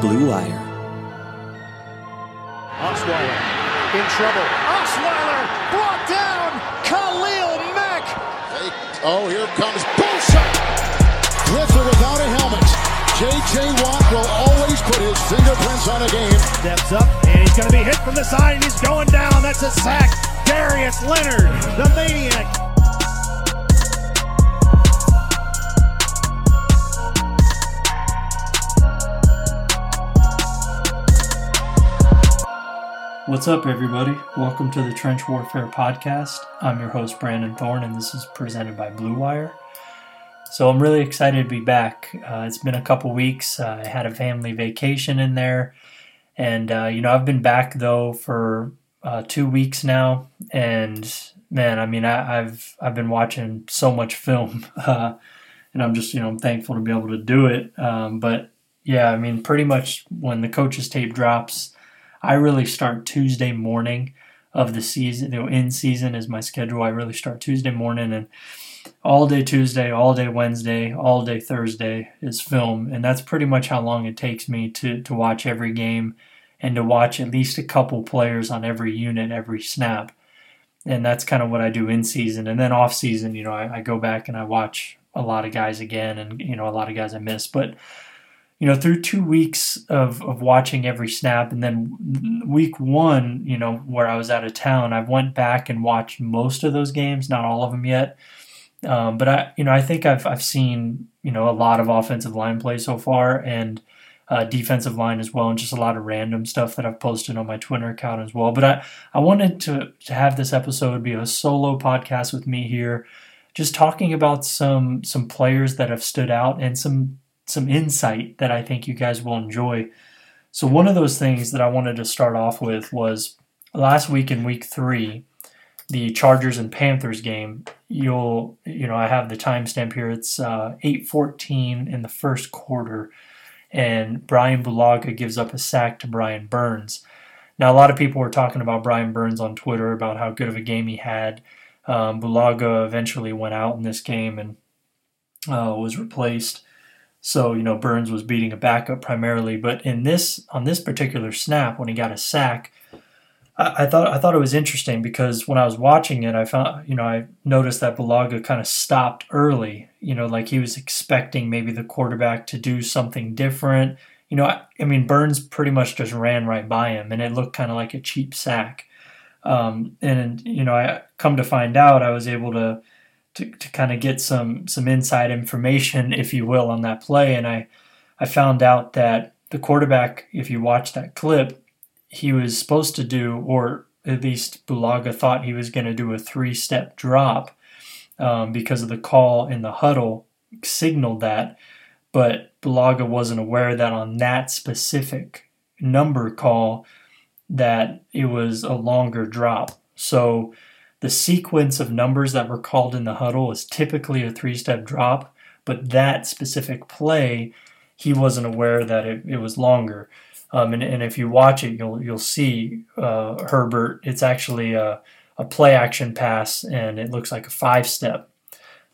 Blue Wire. Osweiler in trouble. Osweiler brought down. Khalil Mack. Oh, here comes Bullshot. Griffin without a helmet. J.J. Watt will always put his fingerprints on a game. Steps up and he's going to be hit from the side and he's going down. That's a sack. Darius Leonard, the maniac. What's up, everybody? Welcome to the Trench Warfare Podcast. I'm your host, Brandon Thorn, and this is presented by Blue Wire. So, I'm really excited to be back. Uh, it's been a couple weeks. Uh, I had a family vacation in there, and uh, you know, I've been back though for uh, two weeks now. And man, I mean, I, have I've been watching so much film, uh, and I'm just you know I'm thankful to be able to do it. Um, but yeah, I mean, pretty much when the coach's tape drops I really start Tuesday morning of the season. You know, in season is my schedule. I really start Tuesday morning and all day Tuesday, all day Wednesday, all day Thursday is film, and that's pretty much how long it takes me to to watch every game and to watch at least a couple players on every unit, every snap. And that's kind of what I do in season. And then off season, you know, I, I go back and I watch a lot of guys again and, you know, a lot of guys I miss. But you know, through two weeks of, of watching every snap, and then week one, you know, where I was out of town, I went back and watched most of those games, not all of them yet. Um, but I, you know, I think I've I've seen you know a lot of offensive line play so far, and uh, defensive line as well, and just a lot of random stuff that I've posted on my Twitter account as well. But I I wanted to to have this episode be a solo podcast with me here, just talking about some some players that have stood out and some some insight that I think you guys will enjoy. So one of those things that I wanted to start off with was last week in week three, the Chargers and Panthers game. You'll you know I have the timestamp here. It's uh, eight fourteen in the first quarter, and Brian Bulaga gives up a sack to Brian Burns. Now a lot of people were talking about Brian Burns on Twitter about how good of a game he had. Um, Bulaga eventually went out in this game and uh, was replaced. So, you know, Burns was beating a backup primarily, but in this on this particular snap when he got a sack, I, I thought I thought it was interesting because when I was watching it, I found you know, I noticed that Bulaga kind of stopped early, you know, like he was expecting maybe the quarterback to do something different. You know, I, I mean Burns pretty much just ran right by him and it looked kind of like a cheap sack. Um, and you know, I come to find out I was able to to, to kind of get some some inside information, if you will, on that play. And I I found out that the quarterback, if you watch that clip, he was supposed to do, or at least Bulaga thought he was going to do a three step drop um, because of the call in the huddle signaled that. But Bulaga wasn't aware that on that specific number call that it was a longer drop. So the sequence of numbers that were called in the huddle is typically a three step drop, but that specific play, he wasn't aware that it, it was longer. Um, and, and if you watch it, you'll you'll see uh, Herbert. It's actually a, a play action pass, and it looks like a five step.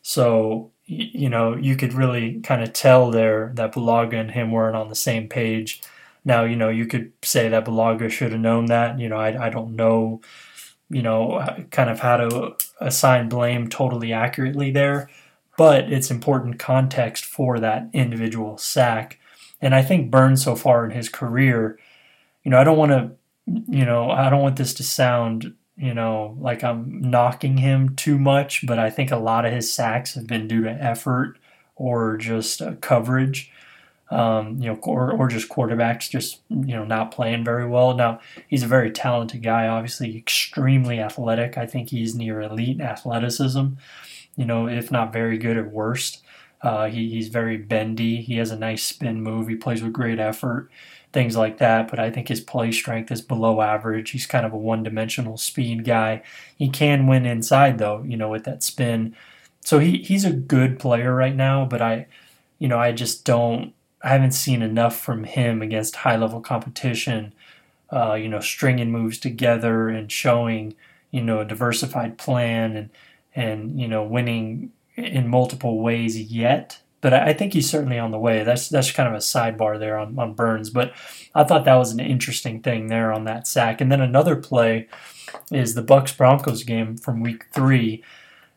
So you know you could really kind of tell there that Bulaga and him weren't on the same page. Now you know you could say that Bulaga should have known that. You know I I don't know you know, kind of how to assign blame totally accurately there, but it's important context for that individual sack. And I think Burns so far in his career, you know, I don't want to, you know, I don't want this to sound, you know, like I'm knocking him too much, but I think a lot of his sacks have been due to effort or just uh, coverage um, you know, or, or just quarterbacks just, you know, not playing very well. Now, he's a very talented guy, obviously extremely athletic. I think he's near elite athleticism, you know, if not very good at worst. Uh, he, he's very bendy. He has a nice spin move. He plays with great effort, things like that. But I think his play strength is below average. He's kind of a one dimensional speed guy. He can win inside, though, you know, with that spin. So he, he's a good player right now, but I, you know, I just don't I haven't seen enough from him against high level competition. Uh, you know, stringing moves together and showing you know a diversified plan and and you know winning in multiple ways yet. but I, I think he's certainly on the way. That's that's kind of a sidebar there on, on Burns. But I thought that was an interesting thing there on that sack. And then another play is the Bucks Broncos game from week three.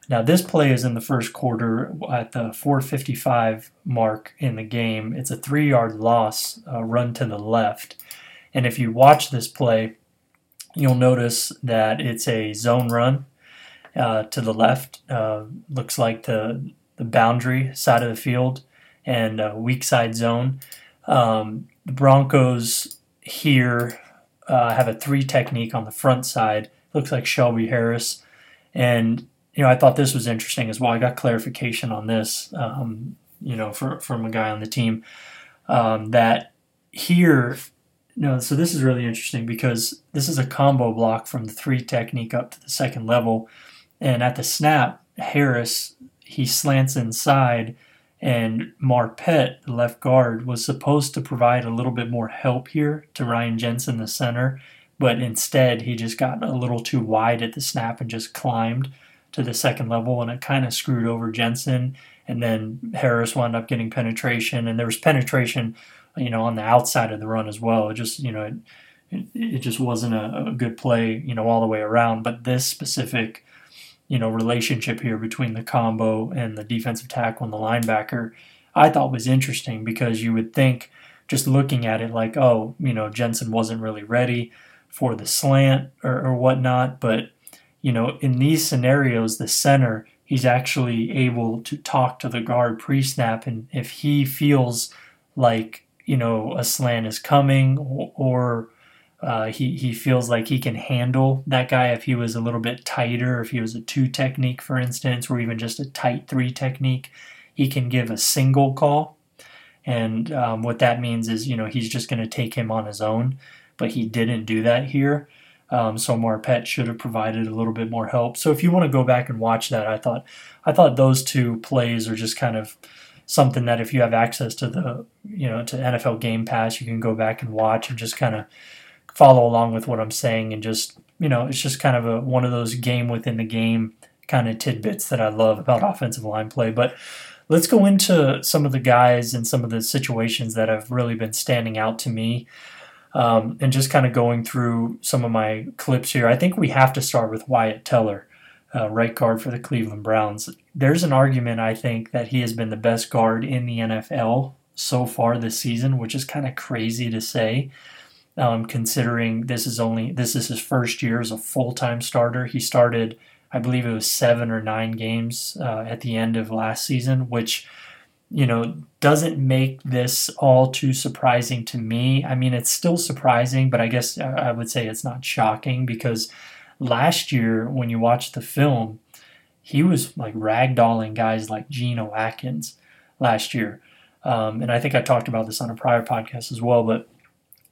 Now this play is in the first quarter at the 4:55 mark in the game. It's a three-yard loss, uh, run to the left, and if you watch this play, you'll notice that it's a zone run uh, to the left. Uh, looks like the the boundary side of the field and weak side zone. Um, the Broncos here uh, have a three technique on the front side. Looks like Shelby Harris, and you know I thought this was interesting as well. I got clarification on this, um, you know, for, from a guy on the team um, that here. No, so this is really interesting because this is a combo block from the three technique up to the second level, and at the snap, Harris he slants inside, and Marpet, the left guard, was supposed to provide a little bit more help here to Ryan Jensen, the center, but instead he just got a little too wide at the snap and just climbed to the second level, and it kind of screwed over Jensen. And then Harris wound up getting penetration, and there was penetration, you know, on the outside of the run as well. It just, you know, it, it just wasn't a, a good play, you know, all the way around. But this specific you know relationship here between the combo and the defensive tackle and the linebacker I thought was interesting because you would think just looking at it like oh you know Jensen wasn't really ready for the slant or, or whatnot but you know in these scenarios the center he's actually able to talk to the guard pre-snap and if he feels like you know a slant is coming or, or uh, he, he feels like he can handle that guy if he was a little bit tighter, if he was a two technique, for instance, or even just a tight three technique. He can give a single call. And um, what that means is, you know, he's just going to take him on his own. But he didn't do that here. Um, so Marpet should have provided a little bit more help. So if you want to go back and watch that, I thought I thought those two plays are just kind of something that if you have access to the you know to NFL Game Pass, you can go back and watch and just kind of follow along with what I'm saying and just you know it's just kind of a one of those game within the game kind of tidbits that I love about offensive line play. But let's go into some of the guys and some of the situations that have really been standing out to me. Um, and just kind of going through some of my clips here. I think we have to start with Wyatt Teller, uh, right guard for the Cleveland Browns. There's an argument, I think, that he has been the best guard in the NFL so far this season, which is kind of crazy to say um, considering this is only this is his first year as a full time starter. He started, I believe it was seven or nine games uh, at the end of last season, which you know doesn't make this all too surprising to me. I mean, it's still surprising, but I guess I would say it's not shocking because last year when you watch the film, he was like ragdolling guys like Geno Atkins last year. Um, and I think I talked about this on a prior podcast as well, but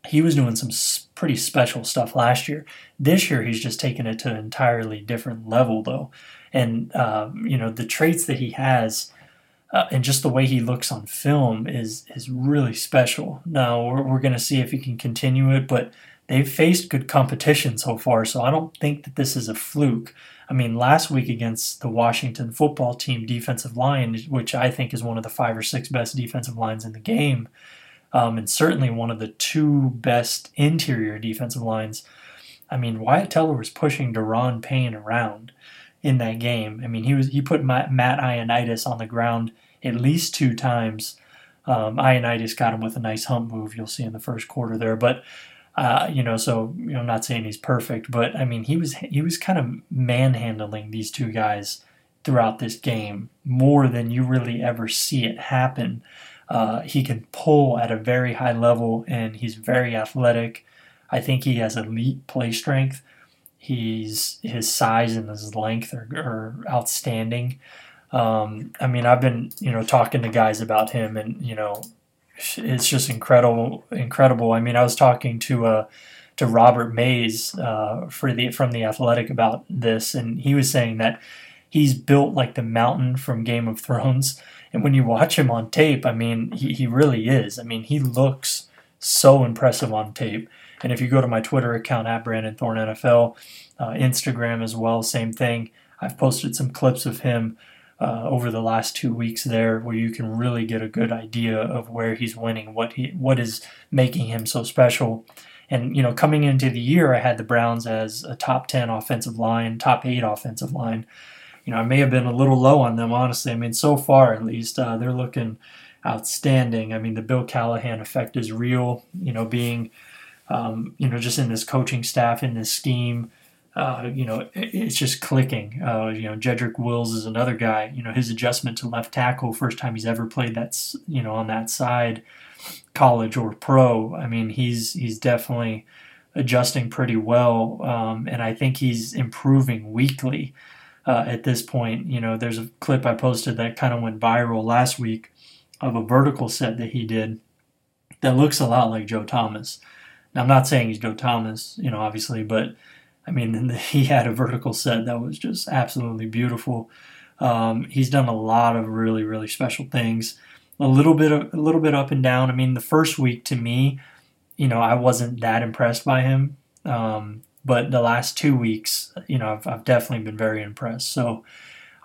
he was doing some pretty special stuff last year. This year, he's just taken it to an entirely different level, though. And, uh, you know, the traits that he has uh, and just the way he looks on film is, is really special. Now, we're, we're going to see if he can continue it, but they've faced good competition so far, so I don't think that this is a fluke. I mean, last week against the Washington football team defensive line, which I think is one of the five or six best defensive lines in the game, um, and certainly one of the two best interior defensive lines. I mean, Wyatt Teller was pushing Da'Ron Payne around in that game. I mean, he was he put Matt, Ioannidis on the ground at least two times. Um, got him with a nice hump move. You'll see in the first quarter there, but. Uh, you know, so you know, I'm not saying he's perfect, but I mean, he was he was kind of manhandling these two guys throughout this game more than you really ever see it happen. Uh, he can pull at a very high level and he's very athletic. I think he has elite play strength. He's his size and his length are, are outstanding. Um, I mean, I've been you know talking to guys about him, and you know, it's just incredible, incredible. I mean, I was talking to uh, to Robert Mays uh, for the from the Athletic about this, and he was saying that he's built like the mountain from Game of Thrones. And when you watch him on tape, I mean, he, he really is. I mean, he looks so impressive on tape. And if you go to my Twitter account at Brandon Thorn NFL, uh, Instagram as well, same thing. I've posted some clips of him uh, over the last two weeks there, where you can really get a good idea of where he's winning, what he what is making him so special. And you know, coming into the year, I had the Browns as a top ten offensive line, top eight offensive line. You know, I may have been a little low on them, honestly. I mean, so far at least, uh, they're looking outstanding. I mean, the Bill Callahan effect is real. You know, being um, you know just in this coaching staff in this scheme uh, you know, it, it's just clicking. Uh, you know, Jedrick Wills is another guy. You know, his adjustment to left tackle, first time he's ever played that's you know on that side, college or pro. I mean, he's he's definitely adjusting pretty well, um, and I think he's improving weekly. Uh, at this point, you know, there's a clip I posted that kind of went viral last week of a vertical set that he did that looks a lot like Joe Thomas. I'm not saying he's Joe Thomas, you know, obviously, but I mean, he had a vertical set that was just absolutely beautiful. Um, he's done a lot of really, really special things. A little bit of a little bit up and down. I mean, the first week to me, you know, I wasn't that impressed by him. Um, but the last two weeks, you know, I've, I've definitely been very impressed. So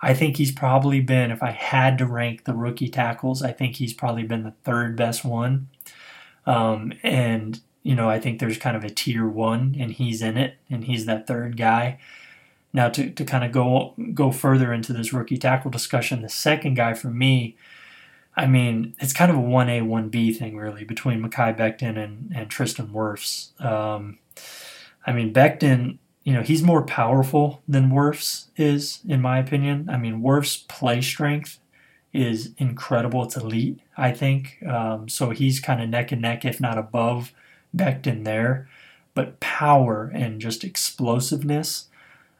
I think he's probably been, if I had to rank the rookie tackles, I think he's probably been the third best one. Um, and you know, I think there's kind of a tier one, and he's in it, and he's that third guy. Now, to, to kind of go go further into this rookie tackle discussion, the second guy for me, I mean, it's kind of a one A one B thing really between Mekhi Becton and and Tristan Wirfs. Um, I mean, Becton, you know, he's more powerful than Wirfs is, in my opinion. I mean, Wirfs' play strength is incredible. It's elite, I think. Um, so he's kind of neck and neck, if not above Becton there, but power and just explosiveness.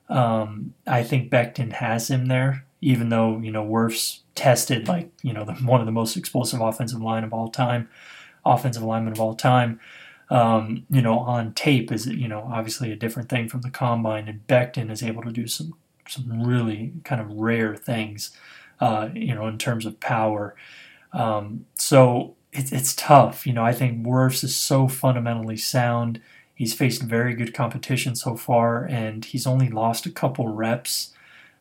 Um, I think Becton has him there, even though you know Wirfs tested like you know the, one of the most explosive offensive line of all time, offensive lineman of all time. Um, you know, on tape is you know obviously a different thing from the combine, and Becton is able to do some some really kind of rare things, uh, you know, in terms of power. Um, so it's it's tough. You know, I think Wirfs is so fundamentally sound. He's faced very good competition so far, and he's only lost a couple reps.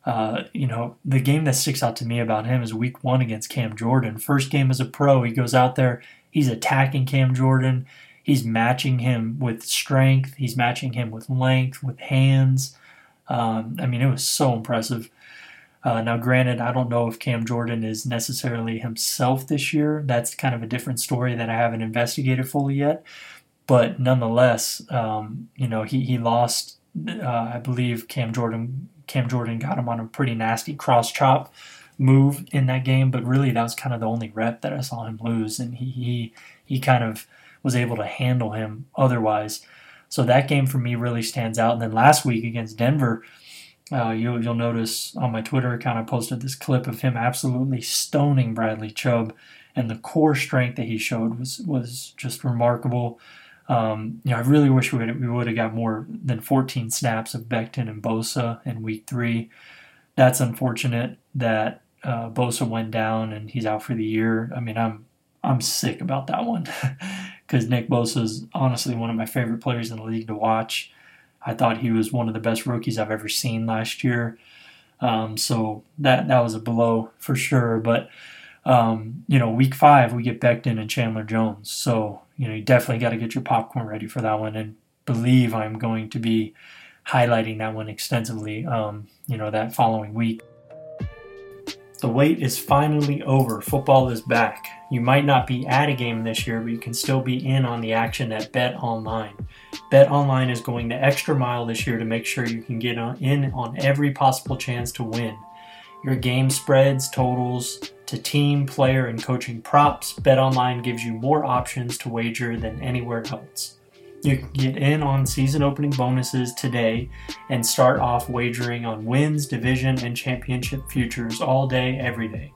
Uh, you know, the game that sticks out to me about him is week one against Cam Jordan. First game as a pro, he goes out there, he's attacking Cam Jordan. He's matching him with strength. He's matching him with length, with hands. Um, I mean, it was so impressive. Uh, now, granted, I don't know if Cam Jordan is necessarily himself this year. That's kind of a different story that I haven't investigated fully yet. But nonetheless, um, you know, he, he lost. Uh, I believe Cam Jordan Cam Jordan got him on a pretty nasty cross chop move in that game. But really, that was kind of the only rep that I saw him lose, and he he he kind of was able to handle him otherwise. So that game for me really stands out. And then last week against Denver uh, you'll, you'll notice on my Twitter account, I posted this clip of him absolutely stoning Bradley Chubb, and the core strength that he showed was was just remarkable. Um, you know, I really wish we would we would have got more than 14 snaps of Becton and Bosa in Week Three. That's unfortunate that uh, Bosa went down and he's out for the year. I mean, I'm I'm sick about that one because Nick Bosa is honestly one of my favorite players in the league to watch. I thought he was one of the best rookies I've ever seen last year. Um, so that that was a blow for sure. But um, you know, week five we get Becton and Chandler Jones. So you know, you definitely got to get your popcorn ready for that one, and believe I'm going to be highlighting that one extensively. Um, you know, that following week. The wait is finally over. Football is back. You might not be at a game this year, but you can still be in on the action at Bet Online. Bet Online is going the extra mile this year to make sure you can get in on every possible chance to win. Your game spreads, totals, to team, player, and coaching props, Bet Online gives you more options to wager than anywhere else. You can get in on season opening bonuses today and start off wagering on wins, division, and championship futures all day, every day.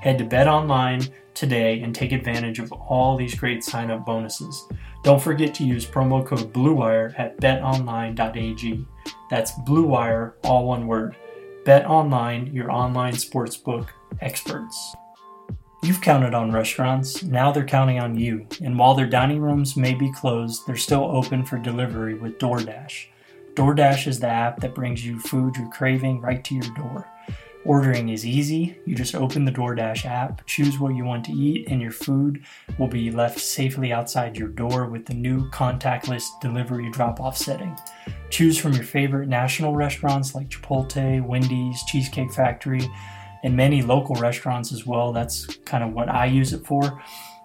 Head to Bet Online today and take advantage of all these great sign up bonuses. Don't forget to use promo code BLUEWIRE at betonline.ag. That's BLUEWIRE, all one word. Bet Online, your online sportsbook experts. You've counted on restaurants, now they're counting on you. And while their dining rooms may be closed, they're still open for delivery with DoorDash. DoorDash is the app that brings you food you're craving right to your door. Ordering is easy. You just open the DoorDash app, choose what you want to eat, and your food will be left safely outside your door with the new contactless delivery drop off setting. Choose from your favorite national restaurants like Chipotle, Wendy's, Cheesecake Factory, and many local restaurants as well. That's kind of what I use it for.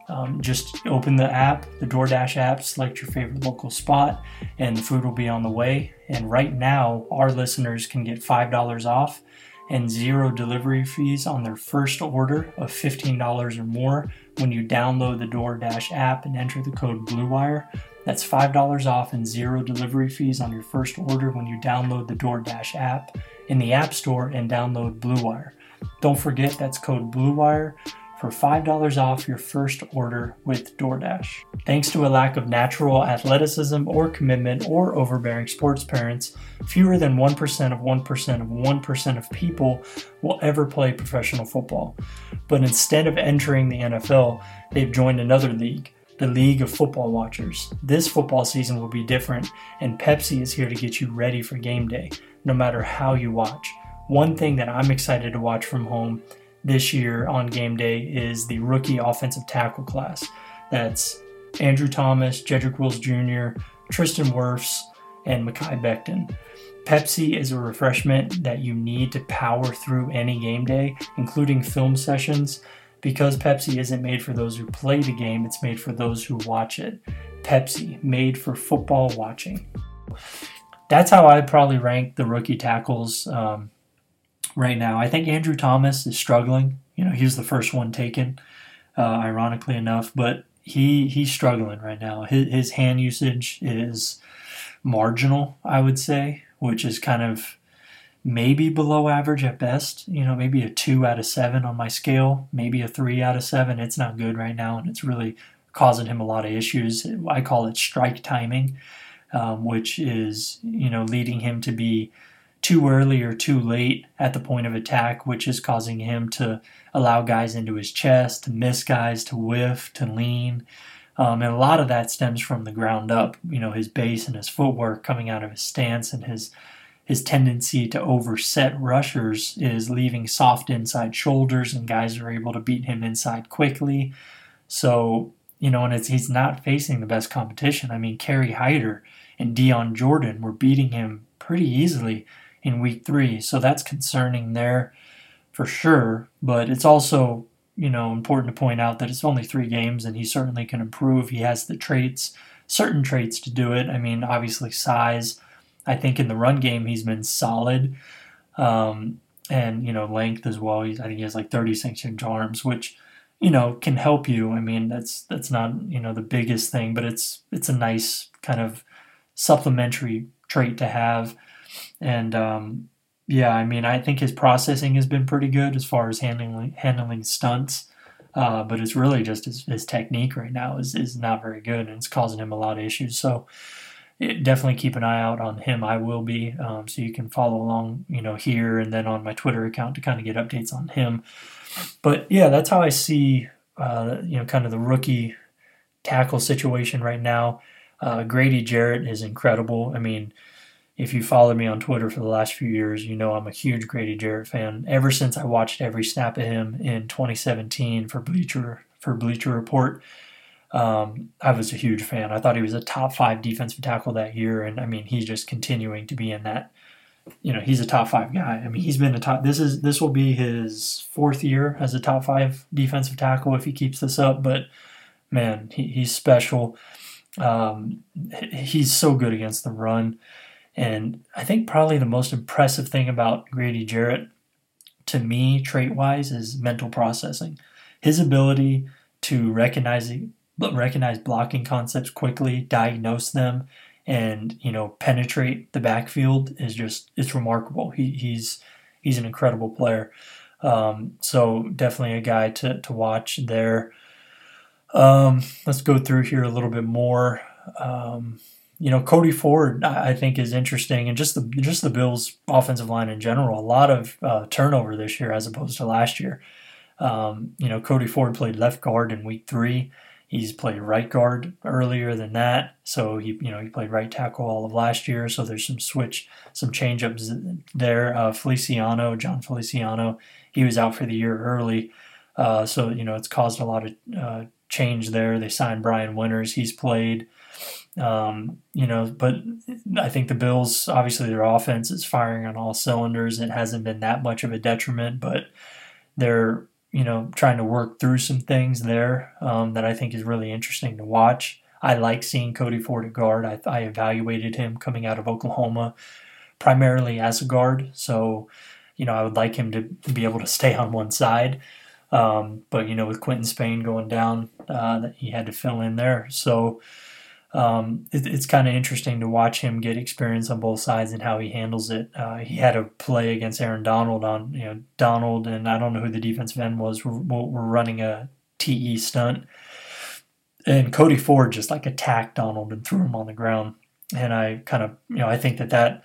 Um, just open the app, the DoorDash app, select your favorite local spot, and the food will be on the way. And right now, our listeners can get $5 off and zero delivery fees on their first order of $15 or more when you download the DoorDash app and enter the code BLUEWIRE. That's $5 off and zero delivery fees on your first order when you download the DoorDash app in the App Store and download BlueWire. Don't forget that's code BLUEWIRE for $5 off your first order with DoorDash. Thanks to a lack of natural athleticism or commitment or overbearing sports parents, fewer than 1% of 1% of 1% of people will ever play professional football. But instead of entering the NFL, they've joined another league. The League of Football Watchers. This football season will be different, and Pepsi is here to get you ready for game day, no matter how you watch. One thing that I'm excited to watch from home this year on game day is the rookie offensive tackle class. That's Andrew Thomas, Jedrick Wills Jr., Tristan Wirfs, and Mekhi Becton. Pepsi is a refreshment that you need to power through any game day, including film sessions. Because Pepsi isn't made for those who play the game, it's made for those who watch it. Pepsi, made for football watching. That's how I'd probably rank the rookie tackles um, right now. I think Andrew Thomas is struggling. You know, he was the first one taken, uh, ironically enough, but he he's struggling right now. His, his hand usage is marginal, I would say, which is kind of maybe below average at best. You know, maybe a two out of seven on my scale, maybe a three out of seven. It's not good right now, and it's really causing him a lot of issues. I call it strike timing, um, which is you know leading him to be too early or too late at the point of attack, which is causing him to allow guys into his chest, to miss guys, to whiff, to lean. Um, and a lot of that stems from the ground up, you know, his base and his footwork coming out of his stance and his his tendency to overset rushers is leaving soft inside shoulders and guys are able to beat him inside quickly. So, you know, and it's, he's not facing the best competition. I mean, Kerry Hyder and Dion Jordan were beating him pretty easily in week three. So that's concerning there for sure. But it's also, you know, important to point out that it's only three games and he certainly can improve. He has the traits, certain traits to do it. I mean, obviously, size. I think in the run game, he's been solid. Um, and, you know, length as well. He's, I think he has like 36 inch arms, which, you know, can help you. I mean, that's that's not, you know, the biggest thing, but it's it's a nice kind of supplementary trait to have. And um, yeah, I mean, I think his processing has been pretty good as far as handling handling stunts. Uh, but it's really just his, his technique right now is, is not very good, and it's causing him a lot of issues. So it, definitely keep an eye out on him. I will be, um, so you can follow along, you know, here and then on my Twitter account to kind of get updates on him. But yeah, that's how I see, uh, you know, kind of the rookie tackle situation right now. Uh, Grady Jarrett is incredible. I mean, if you followed me on Twitter for the last few years, you know I'm a huge Grady Jarrett fan. Ever since I watched every snap of him in 2017 for Bleacher for Bleacher Report, um, I was a huge fan. I thought he was a top five defensive tackle that year, and I mean he's just continuing to be in that. You know he's a top five guy. I mean he's been a top. This is this will be his fourth year as a top five defensive tackle if he keeps this up. But man, he, he's special. Um, he's so good against the run. And I think probably the most impressive thing about Grady Jarrett to me, trait wise, is mental processing. His ability to recognize recognize blocking concepts quickly, diagnose them, and you know penetrate the backfield is just it's remarkable. He, he's he's an incredible player. Um, so definitely a guy to to watch there. Um, let's go through here a little bit more. Um, you know, Cody Ford, I think, is interesting, and just the just the Bills' offensive line in general. A lot of uh, turnover this year as opposed to last year. Um, you know, Cody Ford played left guard in Week Three, He's played right guard earlier than that, so he you know he played right tackle all of last year. So there's some switch, some change-ups there. Uh, Feliciano, Jon Feliciano, he was out for the year early, uh, so you know it's caused a lot of uh, change there. They signed Brian Winters, he's played. Um, you know, but I think the Bills obviously their offense is firing on all cylinders. It hasn't been that much of a detriment, but they're you know, trying to work through some things there um, that I think is really interesting to watch. I like seeing Cody Ford at guard. I, I evaluated him coming out of Oklahoma primarily as a guard, so you know I would like him to, be able to stay on one side. Um, but you know, with Quinton Spain going down, uh, that he had to fill in there. So um, it, it's kind of interesting to watch him get experience on both sides and how he handles it. Uh, he had a play against Aaron Donald on, you know, Donald and I don't know who the defensive end was. We're, we're running a TE stunt, and Cody Ford just like attacked Donald and threw him on the ground. And I kind of, you know, I think that that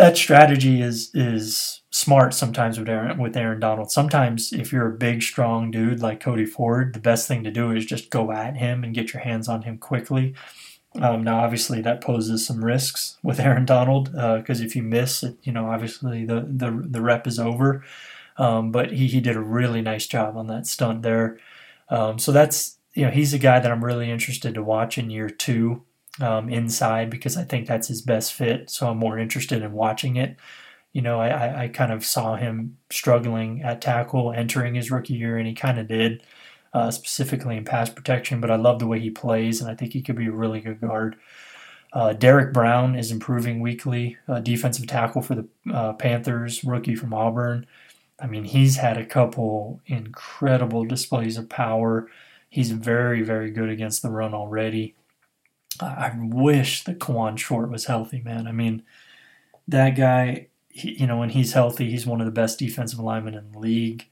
that strategy is is smart sometimes with Aaron with Aaron Donald. Sometimes if you're a big strong dude like Cody Ford, the best thing to do is just go at him and get your hands on him quickly. Um, now, obviously, that poses some risks with Aaron Donald because uh, if you miss, it, you know, obviously the the, the rep is over. Um, but he, he did a really nice job on that stunt there. Um, so that's you know he's a guy that I'm really interested to watch in year two um, inside because I think that's his best fit. So I'm more interested in watching it. You know, I, I kind of saw him struggling at tackle entering his rookie year, and he kind of did, uh, specifically in pass protection. But I love the way he plays, and I think he could be a really good guard. Uh, Derrick Brown is improving weekly, uh, defensive tackle for the uh, Panthers, rookie from Auburn. I mean, he's had a couple incredible displays of power. He's very, very good against the run already. I wish that Kawann Short was healthy, man. I mean, that guy, he, you know, when he's healthy, he's one of the best defensive linemen in the league.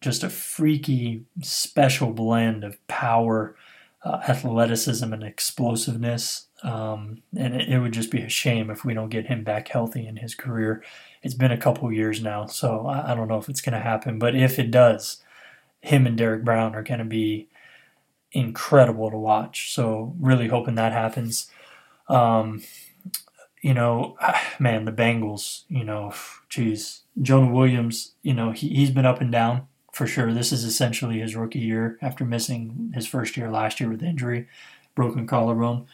Just a freaky, special blend of power, uh, athleticism, and explosiveness. Um, and it, it, would just be a shame if we don't get him back healthy in his career. It's been a couple years now, so I, I don't know if it's going to happen. But if it does, him and Derrick Brown are going to be incredible to watch. So really hoping that happens. Um, you know, man, the Bengals, you know, geez, Jonah Williams, you know, he, he's been up and down for sure. This is essentially his rookie year after missing his first year last year with injury, broken collarbone,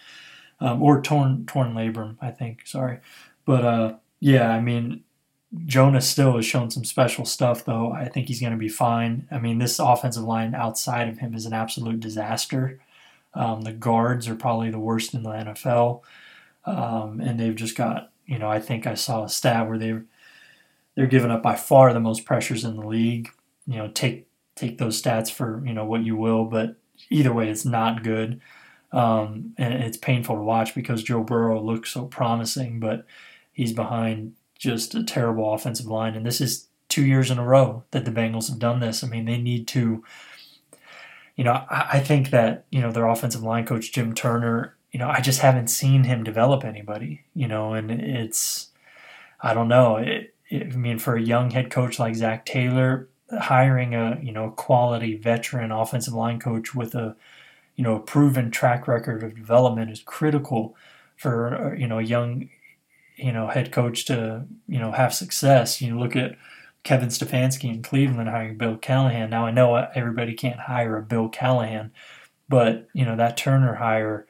um, or torn torn labrum, I think. Sorry, but uh, yeah, I mean, Jonah still has shown some special stuff, though. I think he's going to be fine. I mean, this offensive line outside of him is an absolute disaster. Um, the guards are probably the worst in the NFL, um, and they've just got you know I think I saw a stat where they they're giving up by far the most pressures in the league. You know, take take those stats for you know what you will, but either way, it's not good, um, and it's painful to watch because Joe Burrow looks so promising, but he's behind just a terrible offensive line. And this is two years in a row that the Bengals have done this. I mean, they need to, you know, I, I think that, you know, their offensive line coach, Jim Turner, you know, I just haven't seen him develop anybody, you know, and it's, I don't know. It, it, I mean, for a young head coach like Zac Taylor, hiring a, you know, quality veteran offensive line coach with a, you know, a proven track record of development is critical for, you know, a young you know head coach to you know have success. You look at Kevin Stefanski in Cleveland hiring Bill Callahan. Now I know everybody can't hire a Bill Callahan, but you know that Turner hire,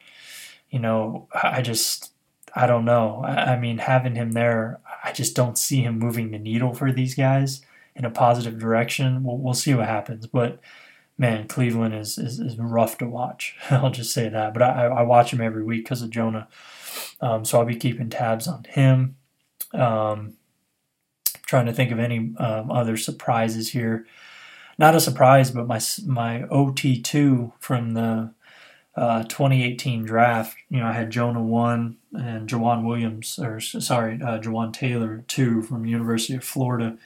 you know I just I don't know. I mean having him there, I just don't see him moving the needle for these guys in a positive direction. We'll, we'll see what happens, but man, Cleveland is, is, is rough to watch. I'll just say that. But I, I watch him every week because of Jonah. Um, so I'll be keeping tabs on him. Um, trying to think of any um, other surprises here. Not a surprise, but my my OT two from the uh, 2018 draft. You know, I had Jonah one and Joejuan Williams, or sorry, uh, Jawaan Taylor two from University of Florida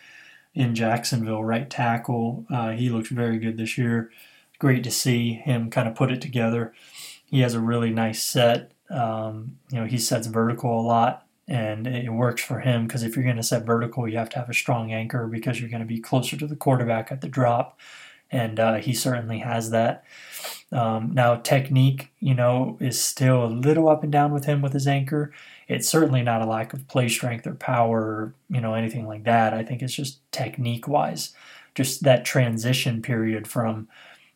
in Jacksonville, right tackle. Uh, he looks very good this year. Great to see him kind of put it together. He has a really nice set. Um, you know, he sets vertical a lot, and it works for him because if you're going to set vertical, you have to have a strong anchor because you're going to be closer to the quarterback at the drop, and uh, he certainly has that. Um, now, technique, you know, is still a little up and down with him with his anchor. It's certainly not a lack of play strength or power, or, you know, anything like that. I think it's just technique wise, just that transition period from,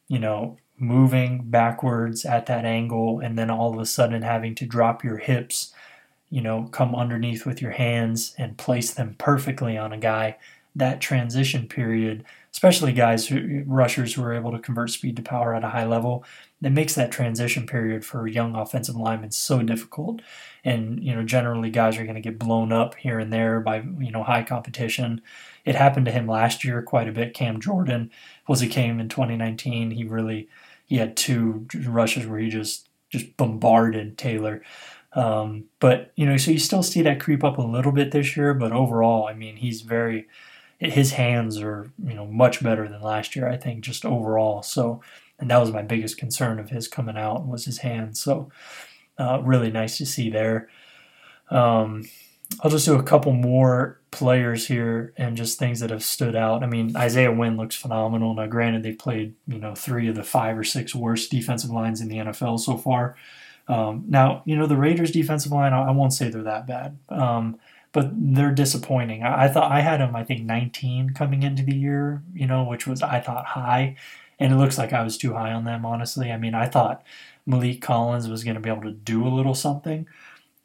you know, moving backwards at that angle and then all of a sudden having to drop your hips, you know, come underneath with your hands and place them perfectly on a guy. That transition period especially guys who rushers who are able to convert speed to power at a high level that makes that transition period for young offensive linemen so difficult and you know generally guys are going to get blown up here and there by you know high competition it happened to him last year quite a bit cam jordan was he came in 2019 he really he had two rushes where he just just bombarded taylor um, but you know so you still see that creep up a little bit this year but overall i mean he's very his hands are you know much better than last year. I think just overall. So, and that was my biggest concern of his coming out was his hands. So, uh, really nice to see there. Um, I'll just do a couple more players here and just things that have stood out. I mean, Isaiah Wynn looks phenomenal. Now, granted, they've played you know three of the five or six worst defensive lines in the NFL so far. Um, now, you know the Raiders' defensive line. I won't say they're that bad. Um, but they're disappointing. I, I, thought I had them, I think, 19 coming into the year, you know, which was I thought high, and it looks like I was too high on them. Honestly, I mean, I thought Maliek Collins was going to be able to do a little something.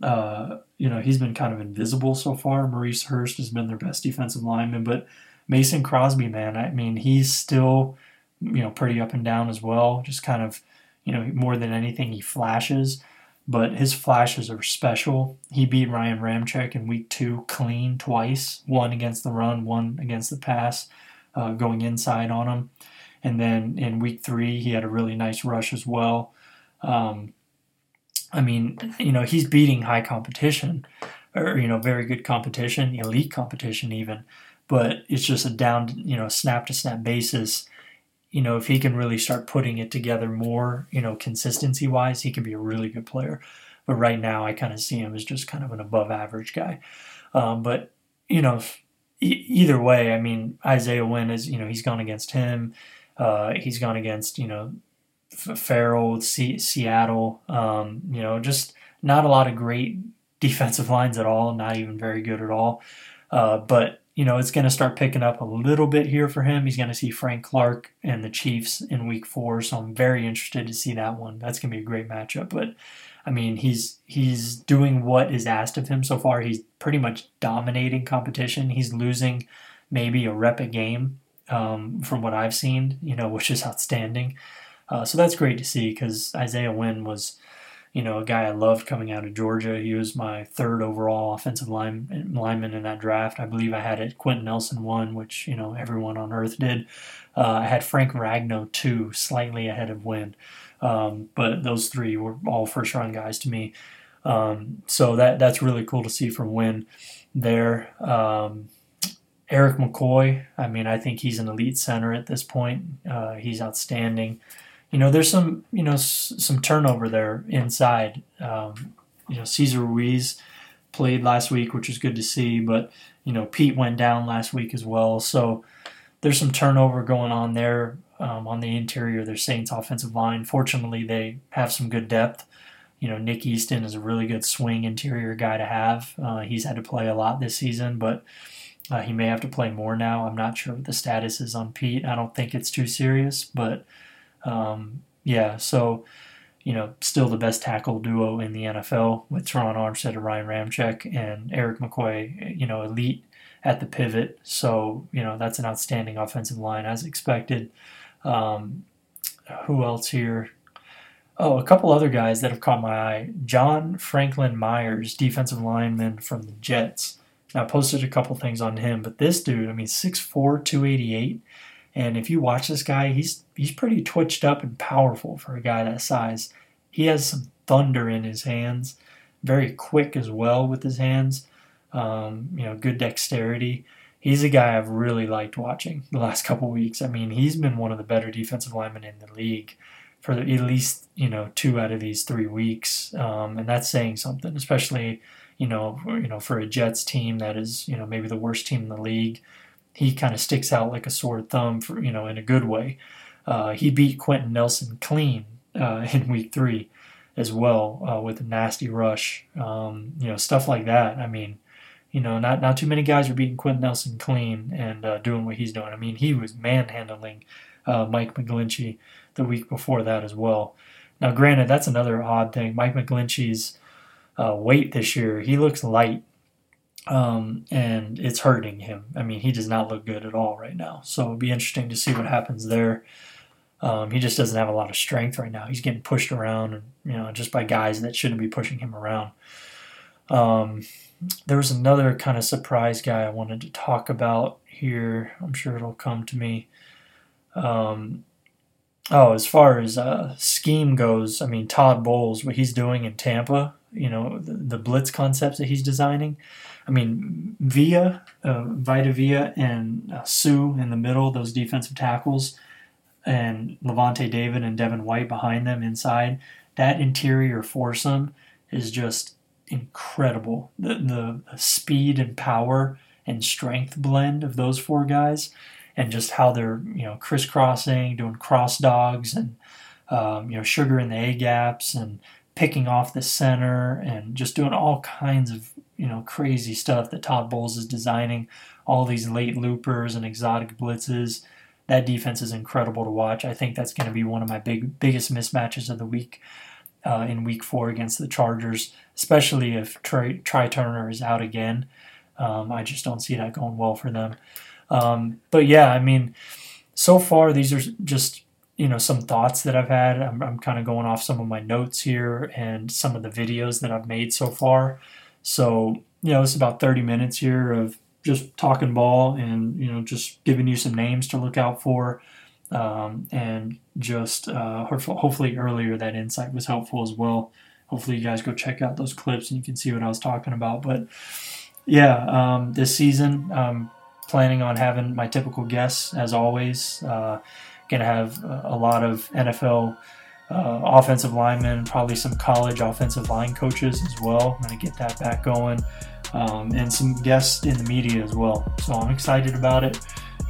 Uh, you know, he's been kind of invisible so far. Maurice Hurst has been their best defensive lineman, but Mason Crosby, man, I mean, he's still, you know, pretty up and down as well. Just kind of, you know, more than anything, he flashes but his flashes are special. He beat Ryan Ramczyk in week two clean twice, one against the run, one against the pass, uh, going inside on him. And then in week three, he had a really nice rush as well. Um, I mean, you know, he's beating high competition, or, you know, very good competition, elite competition even, but it's just a down, you know, snap to snap basis you know, if he can really start putting it together more, you know, consistency wise, he can be a really good player. But right now, I kind of see him as just kind of an above average guy. Um, but, you know, either way, I mean, Isaiah Wynn is, you know, he's gone against him. Uh, he's gone against, you know, Farrell, C- Seattle. Um, you know, just not a lot of great defensive lines at all, not even very good at all. Uh, but you know, it's going to start picking up a little bit here for him. He's going to see Frank Clark and the Chiefs in week four, so I'm very interested to see that one. That's going to be a great matchup. But I mean, he's he's doing what is asked of him so far. He's pretty much dominating competition. He's losing maybe a rep a game um, from what I've seen, you know, which is outstanding. Uh, so that's great to see because Isaiah Wynn was you know, a guy I loved coming out of Georgia. He was my third overall offensive line, lineman in that draft. I believe I had it Quenton Nelson one, which you know everyone on earth did. Uh, I had Frank Ragnow two, slightly ahead of Wynn, um, but those three were all first round guys to me. Um, so that that's really cool to see from Wynn there. Um, Erik McCoy, I mean, I think he's an elite center at this point. Uh, he's outstanding you know, there's some, you know, s- some turnover there inside. Um, you know, Cesar Ruiz played last week, which is good to see, but you know, Peat went down last week as well, so there's some turnover going on there um, on the interior of their Saints offensive line. Fortunately, they have some good depth. You know, Nick Easton is a really good swing interior guy to have. Uh, he's had to play a lot this season, but uh, he may have to play more now. I'm not sure what the status is on Peat. I don't think it's too serious, but um, yeah, so you know, still the best tackle duo in the NFL with Terron Armstead and Ryan Ramczyk and Erik McCoy, you know, elite at the pivot. So, you know, that's an outstanding offensive line as expected. Um, who else here? Oh, a couple other guys that have caught my eye. John Franklin Myers, defensive lineman from the Jets. I posted a couple things on him, but this dude, I mean, 6'4, 288. And if you watch this guy, he's he's pretty twitched up and powerful for a guy that size. He has some thunder in his hands, very quick as well with his hands. Um, you know, good dexterity. He's a guy I've really liked watching the last couple weeks. I mean, he's been one of the better defensive linemen in the league for at least you know two out of these three weeks, um, and that's saying something, especially you know you know for a Jets team that is you know maybe the worst team in the league he kind of sticks out like a sore thumb for you know in a good way. Uh, he beat Quenton Nelson clean uh, in week three as well uh, with a nasty rush. Um, you know, stuff like that. I mean, you know, not not too many guys are beating Quenton Nelson clean and uh, doing what he's doing. I mean, he was manhandling uh, Mike McGlinchey the week before that as well. Now, granted, that's another odd thing. Mike McGlinchey's uh, weight this year, he looks light, um, and it's hurting him. I mean, he does not look good at all right now. So it'll be interesting to see what happens there. Um, he just doesn't have a lot of strength right now. He's getting pushed around, and you know, just by guys that shouldn't be pushing him around. Um, there was another kind of surprise guy I wanted to talk about here. I'm sure it'll come to me. Um, oh, as far as uh, scheme goes, I mean Todd Bowles, what he's doing in Tampa, you know, the, the blitz concepts that he's designing. I mean, Vea, uh, Vita Vea, and uh, Suh in the middle, those defensive tackles, and Lavonte David and Devin White behind them inside. That interior foursome is just incredible. The, the, the speed and power and strength blend of those four guys, and just how they're you know crisscrossing, doing cross dogs, and um, you know sugar in the A gaps, and picking off the center, and just doing all kinds of you know crazy stuff that Todd Bowles is designing. All these late loopers and exotic blitzes. That defense is incredible to watch. I think that's going to be one of my big biggest mismatches of the week uh, in Week Four against the Chargers, especially if Trai Turner is out again. Um, I just don't see that going well for them. Um, but yeah, I mean, so far these are just you know some thoughts that I've had. I'm, I'm kind of going off some of my notes here and some of the videos that I've made so far. So you know, it's about 30 minutes here of just talking ball and you know just giving you some names to look out for um, and just uh, hopefully earlier that insight was helpful as well. Hopefully you guys go check out those clips and you can see what I was talking about. But yeah, um, this season I'm planning on having my typical guests as always. Uh, gonna have a lot of NFL uh, offensive linemen, probably some college offensive line coaches as well. I'm gonna get that back going, um, and some guests in the media as well. So I'm excited about it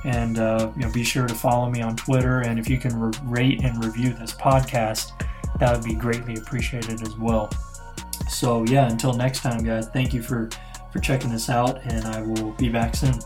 and uh, you know be sure to follow me on Twitter. And if you can re- rate and review this podcast, that would be greatly appreciated as well. So yeah, until next time, guys. Thank you for for checking this out, and I will be back soon.